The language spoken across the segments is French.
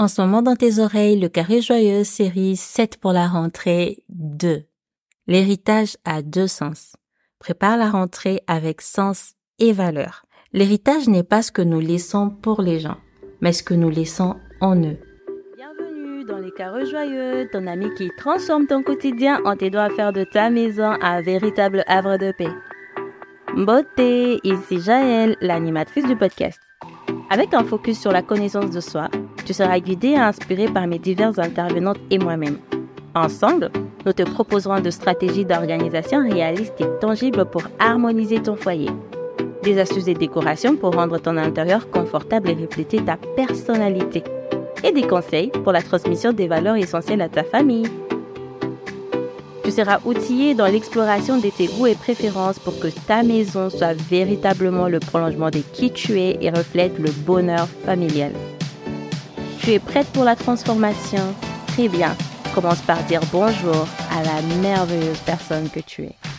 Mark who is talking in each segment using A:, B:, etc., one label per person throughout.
A: En ce moment dans tes oreilles, le carré joyeux série 7 pour la rentrée 2. L'héritage a deux sens. Prépare la rentrée avec sens et valeur. L'héritage n'est pas ce que nous laissons pour les gens, mais ce que nous laissons en eux. Bienvenue dans les carrés joyeux, ton ami qui transforme ton quotidien en t'aidant à faire de ta maison un véritable havre de paix. Beauté, ici Jaël, l'animatrice du podcast. Avec un focus sur la connaissance de soi, tu seras guidé et inspiré par mes diverses intervenantes et moi-même. Ensemble, nous te proposerons de stratégies d'organisation réalistes et tangibles pour harmoniser ton foyer. Des astuces et décorations pour rendre ton intérieur confortable et refléter ta personnalité. Et des conseils pour la transmission des valeurs essentielles à ta famille. Tu seras outillé dans l'exploration de tes goûts et préférences pour que ta maison soit véritablement le prolongement de qui tu es et reflète le bonheur familial. Tu es prête pour la transformation? Très bien. Commence par dire bonjour à la merveilleuse personne que tu es.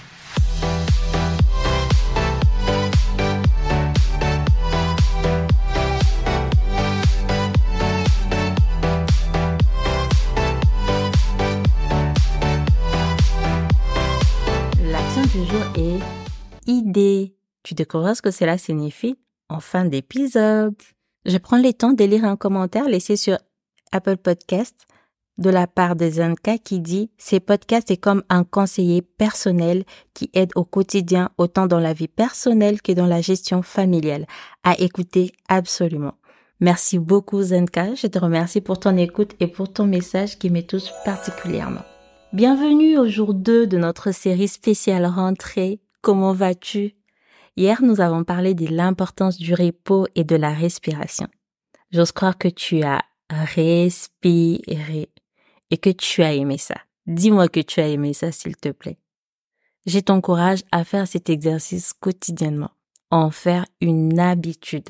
A: Tu découvres ce que cela signifie en fin d'épisode. Je prends le temps de lire un commentaire laissé sur Apple Podcast de la part de Zenka qui dit Ces podcasts est comme un conseiller personnel qui aide au quotidien autant dans la vie personnelle que dans la gestion familiale. À écouter absolument. Merci beaucoup Zenka. Je te remercie pour ton écoute et pour ton message qui me touche particulièrement. Bienvenue au jour 2 de notre série spéciale rentrée. Comment vas-tu? Hier, nous avons parlé de l'importance du repos et de la respiration. J'ose croire que tu as respiré et que tu as aimé ça. Dis-moi que tu as aimé ça, s'il te plaît. Je t'encourage à faire cet exercice quotidiennement, en faire une habitude.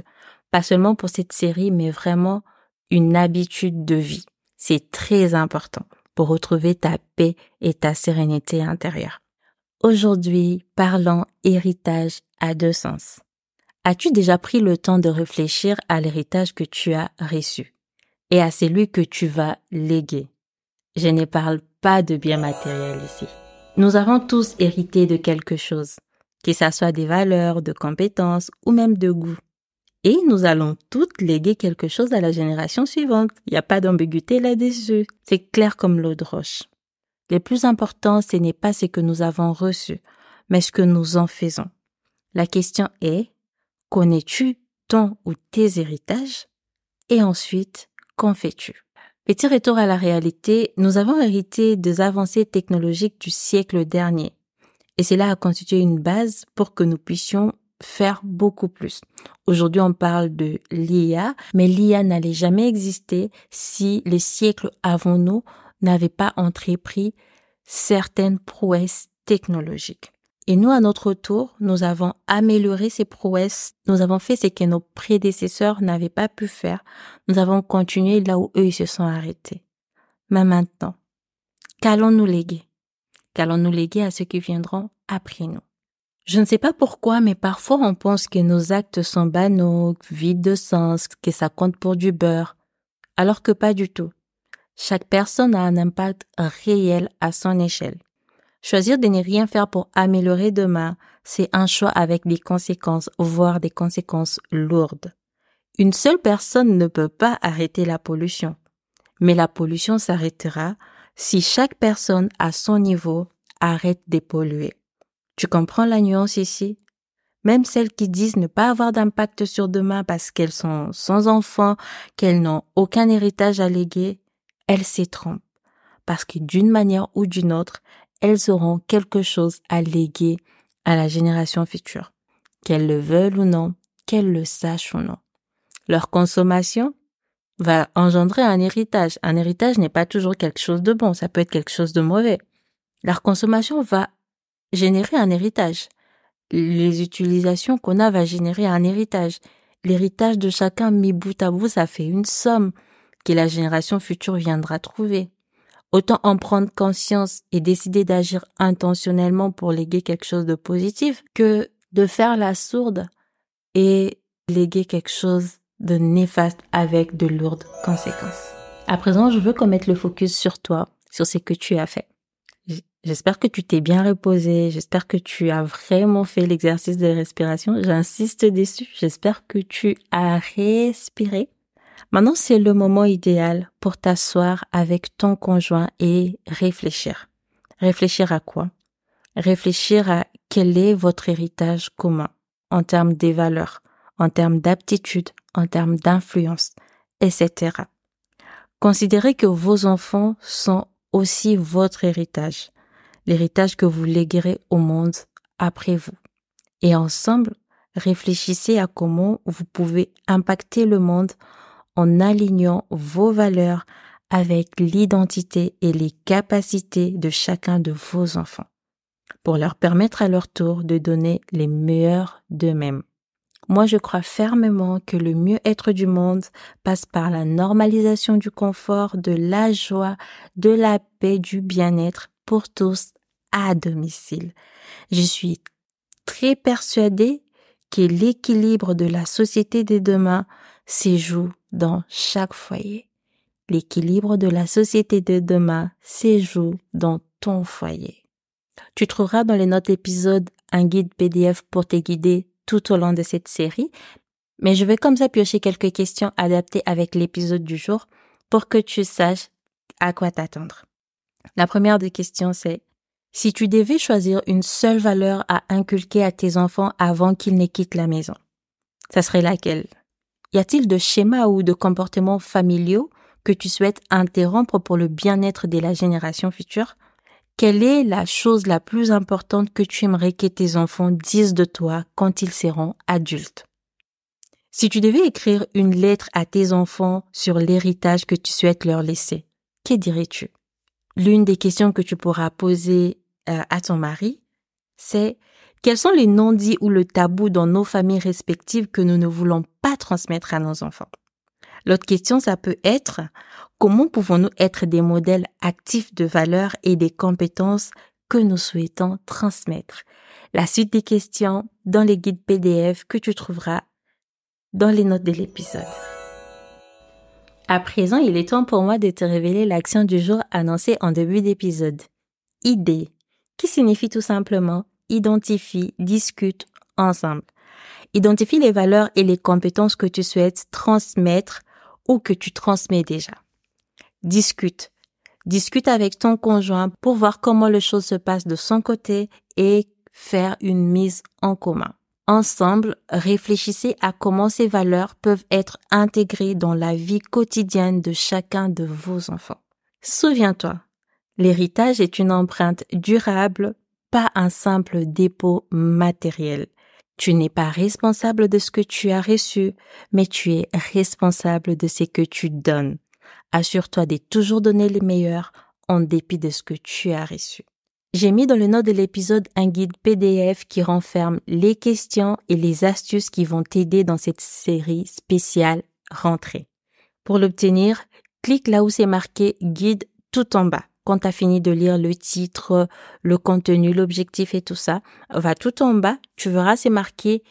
A: Pas seulement pour cette série, mais vraiment une habitude de vie. C'est très important pour retrouver ta paix et ta sérénité intérieure. Aujourd'hui, parlons héritage à deux sens. As-tu déjà pris le temps de réfléchir à l'héritage que tu as reçu et à celui que tu vas léguer? Je ne parle pas de biens matériels ici. Nous avons tous hérité de quelque chose, que ça soit des valeurs, de compétences ou même de goût. Et nous allons toutes léguer quelque chose à la génération suivante. Il n'y a pas d'ambiguïté là-dessus. C'est clair comme l'eau de roche. Le plus important, ce n'est pas ce que nous avons reçu, mais ce que nous en faisons. La question est, connais-tu ton ou tes héritages? Et ensuite, qu'en fais-tu? Petit retour à la réalité, nous avons hérité des avancées technologiques du siècle dernier. Et cela a constitué une base pour que nous puissions faire beaucoup plus. Aujourd'hui, on parle de l'IA, mais l'IA n'allait jamais exister si les siècles avant nous n'avait pas entrepris certaines prouesses technologiques. Et nous, à notre tour, nous avons amélioré ces prouesses. Nous avons fait ce que nos prédécesseurs n'avaient pas pu faire. Nous avons continué là où eux ils se sont arrêtés. Mais maintenant, qu'allons-nous léguer? Qu'allons-nous léguer à ceux qui viendront après nous? Je ne sais pas pourquoi, mais parfois on pense que nos actes sont banaux, vides de sens, que ça compte pour du beurre, alors que pas du tout. Chaque personne a un impact réel à son échelle. Choisir de ne rien faire pour améliorer demain, c'est un choix avec des conséquences, voire des conséquences lourdes. Une seule personne ne peut pas arrêter la pollution, mais la pollution s'arrêtera si chaque personne à son niveau arrête de polluer. Tu comprends la nuance ici? Même celles qui disent ne pas avoir d'impact sur demain parce qu'elles sont sans enfants, qu'elles n'ont aucun héritage à léguer, elles s'y trompent. Parce que d'une manière ou d'une autre, elles auront quelque chose à léguer à la génération future. Qu'elles le veulent ou non, qu'elles le sachent ou non. Leur consommation va engendrer un héritage. Un héritage n'est pas toujours quelque chose de bon, ça peut être quelque chose de mauvais. Leur consommation va générer un héritage. Les utilisations qu'on a va générer un héritage. L'héritage de chacun mis bout à bout, ça fait une somme que la génération future viendra trouver. Autant en prendre conscience et décider d'agir intentionnellement pour léguer quelque chose de positif que de faire la sourde et léguer quelque chose de néfaste avec de lourdes conséquences. À présent, je veux qu'on mette le focus sur toi, sur ce que tu as fait. J'espère que tu t'es bien reposé. J'espère que tu as vraiment fait l'exercice de respiration. J'insiste dessus. J'espère que tu as respiré. Maintenant, c'est le moment idéal pour t'asseoir avec ton conjoint et réfléchir. Réfléchir à quoi? Réfléchir à quel est votre héritage commun en termes des valeurs, en termes d'aptitude, en termes d'influence, etc. Considérez que vos enfants sont aussi votre héritage l'héritage que vous léguerez au monde après vous. Et ensemble, réfléchissez à comment vous pouvez impacter le monde en alignant vos valeurs avec l'identité et les capacités de chacun de vos enfants, pour leur permettre à leur tour de donner les meilleurs d'eux-mêmes. Moi, je crois fermement que le mieux-être du monde passe par la normalisation du confort, de la joie, de la paix, du bien-être pour tous à domicile. Je suis très persuadée que l'équilibre de la société des demain se joue dans chaque foyer. L'équilibre de la société de demain se joue dans ton foyer. Tu trouveras dans les notes épisodes un guide PDF pour te guider tout au long de cette série, mais je vais comme ça piocher quelques questions adaptées avec l'épisode du jour pour que tu saches à quoi t'attendre. La première des questions, c'est si tu devais choisir une seule valeur à inculquer à tes enfants avant qu'ils ne quittent la maison, ça serait laquelle? Y a-t-il de schémas ou de comportements familiaux que tu souhaites interrompre pour le bien-être de la génération future? Quelle est la chose la plus importante que tu aimerais que tes enfants disent de toi quand ils seront adultes? Si tu devais écrire une lettre à tes enfants sur l'héritage que tu souhaites leur laisser, que dirais-tu? L'une des questions que tu pourras poser euh, à ton mari, c'est quels sont les non-dits ou le tabou dans nos familles respectives que nous ne voulons pas transmettre à nos enfants? L'autre question, ça peut être comment pouvons-nous être des modèles actifs de valeurs et des compétences que nous souhaitons transmettre? La suite des questions dans les guides PDF que tu trouveras dans les notes de l'épisode. À présent, il est temps pour moi de te révéler l'action du jour annoncée en début d'épisode. Idée qui signifie tout simplement identifie, discute ensemble. Identifie les valeurs et les compétences que tu souhaites transmettre ou que tu transmets déjà. Discute. Discute avec ton conjoint pour voir comment les choses se passent de son côté et faire une mise en commun. Ensemble, réfléchissez à comment ces valeurs peuvent être intégrées dans la vie quotidienne de chacun de vos enfants. Souviens-toi, L'héritage est une empreinte durable, pas un simple dépôt matériel. Tu n'es pas responsable de ce que tu as reçu, mais tu es responsable de ce que tu donnes. Assure-toi de toujours donner le meilleur en dépit de ce que tu as reçu. J'ai mis dans le note de l'épisode un guide PDF qui renferme les questions et les astuces qui vont t'aider dans cette série spéciale rentrée. Pour l'obtenir, clique là où c'est marqué guide tout en bas quand tu as fini de lire le titre, le contenu, l'objectif et tout ça, va tout en bas, tu verras c'est marqué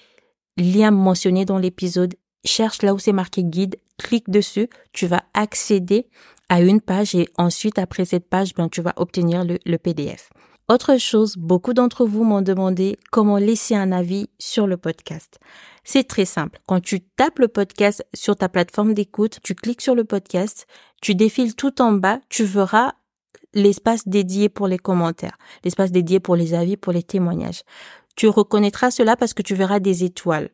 A: lien mentionné dans l'épisode. Cherche là où c'est marqué guide, clique dessus, tu vas accéder à une page et ensuite après cette page, ben, tu vas obtenir le, le PDF. Autre chose, beaucoup d'entre vous m'ont demandé comment laisser un avis sur le podcast. C'est très simple. Quand tu tapes le podcast sur ta plateforme d'écoute, tu cliques sur le podcast, tu défiles tout en bas, tu verras l'espace dédié pour les commentaires, l'espace dédié pour les avis, pour les témoignages. Tu reconnaîtras cela parce que tu verras des étoiles.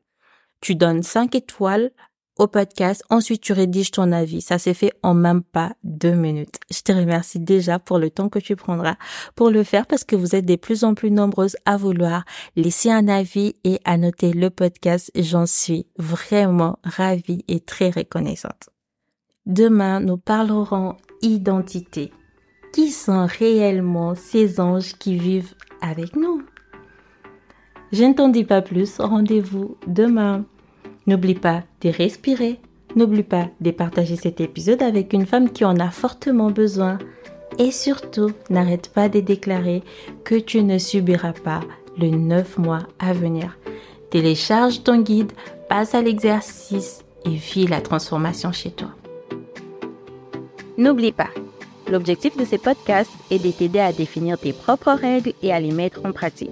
A: Tu donnes cinq étoiles au podcast, ensuite tu rédiges ton avis. Ça s'est fait en même pas deux minutes. Je te remercie déjà pour le temps que tu prendras pour le faire parce que vous êtes de plus en plus nombreuses à vouloir laisser un avis et à noter le podcast. J'en suis vraiment ravie et très reconnaissante. Demain, nous parlerons identité qui sont réellement ces anges qui vivent avec nous. Je ne t'en dis pas plus, rendez-vous demain. N'oublie pas de respirer, n'oublie pas de partager cet épisode avec une femme qui en a fortement besoin et surtout n'arrête pas de déclarer que tu ne subiras pas le 9 mois à venir. Télécharge ton guide, passe à l'exercice et vis la transformation chez toi. N'oublie pas, l'objectif de ces podcasts est de t'aider à définir tes propres règles et à les mettre en pratique.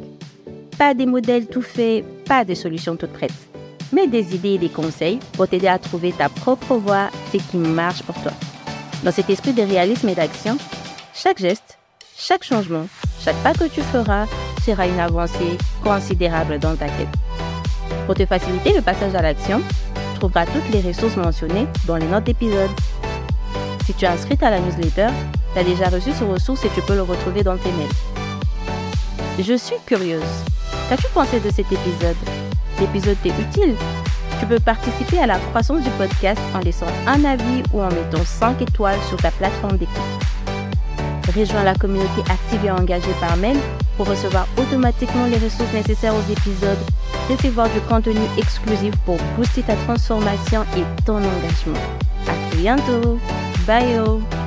A: Pas des modèles tout faits, pas des solutions toutes prêtes, mais des idées et des conseils pour t'aider à trouver ta propre voie, ce qui marche pour toi. Dans cet esprit de réalisme et d'action, chaque geste, chaque changement, chaque pas que tu feras sera une avancée considérable dans ta quête. Pour te faciliter le passage à l'action, tu trouveras toutes les ressources mentionnées dans les notes d'épisode. Si tu es inscrite à la newsletter, tu as déjà reçu ces ressources et tu peux le retrouver dans tes mails. Je suis curieuse. Qu'as-tu pensé de cet épisode? L'épisode t'est utile? Tu peux participer à la croissance du podcast en laissant un avis ou en mettant 5 étoiles sur ta plateforme d'écoute. Rejoins la communauté active et engagée par mail pour recevoir automatiquement les ressources nécessaires aux épisodes, recevoir du contenu exclusif pour booster ta transformation et ton engagement. À bientôt. Bye.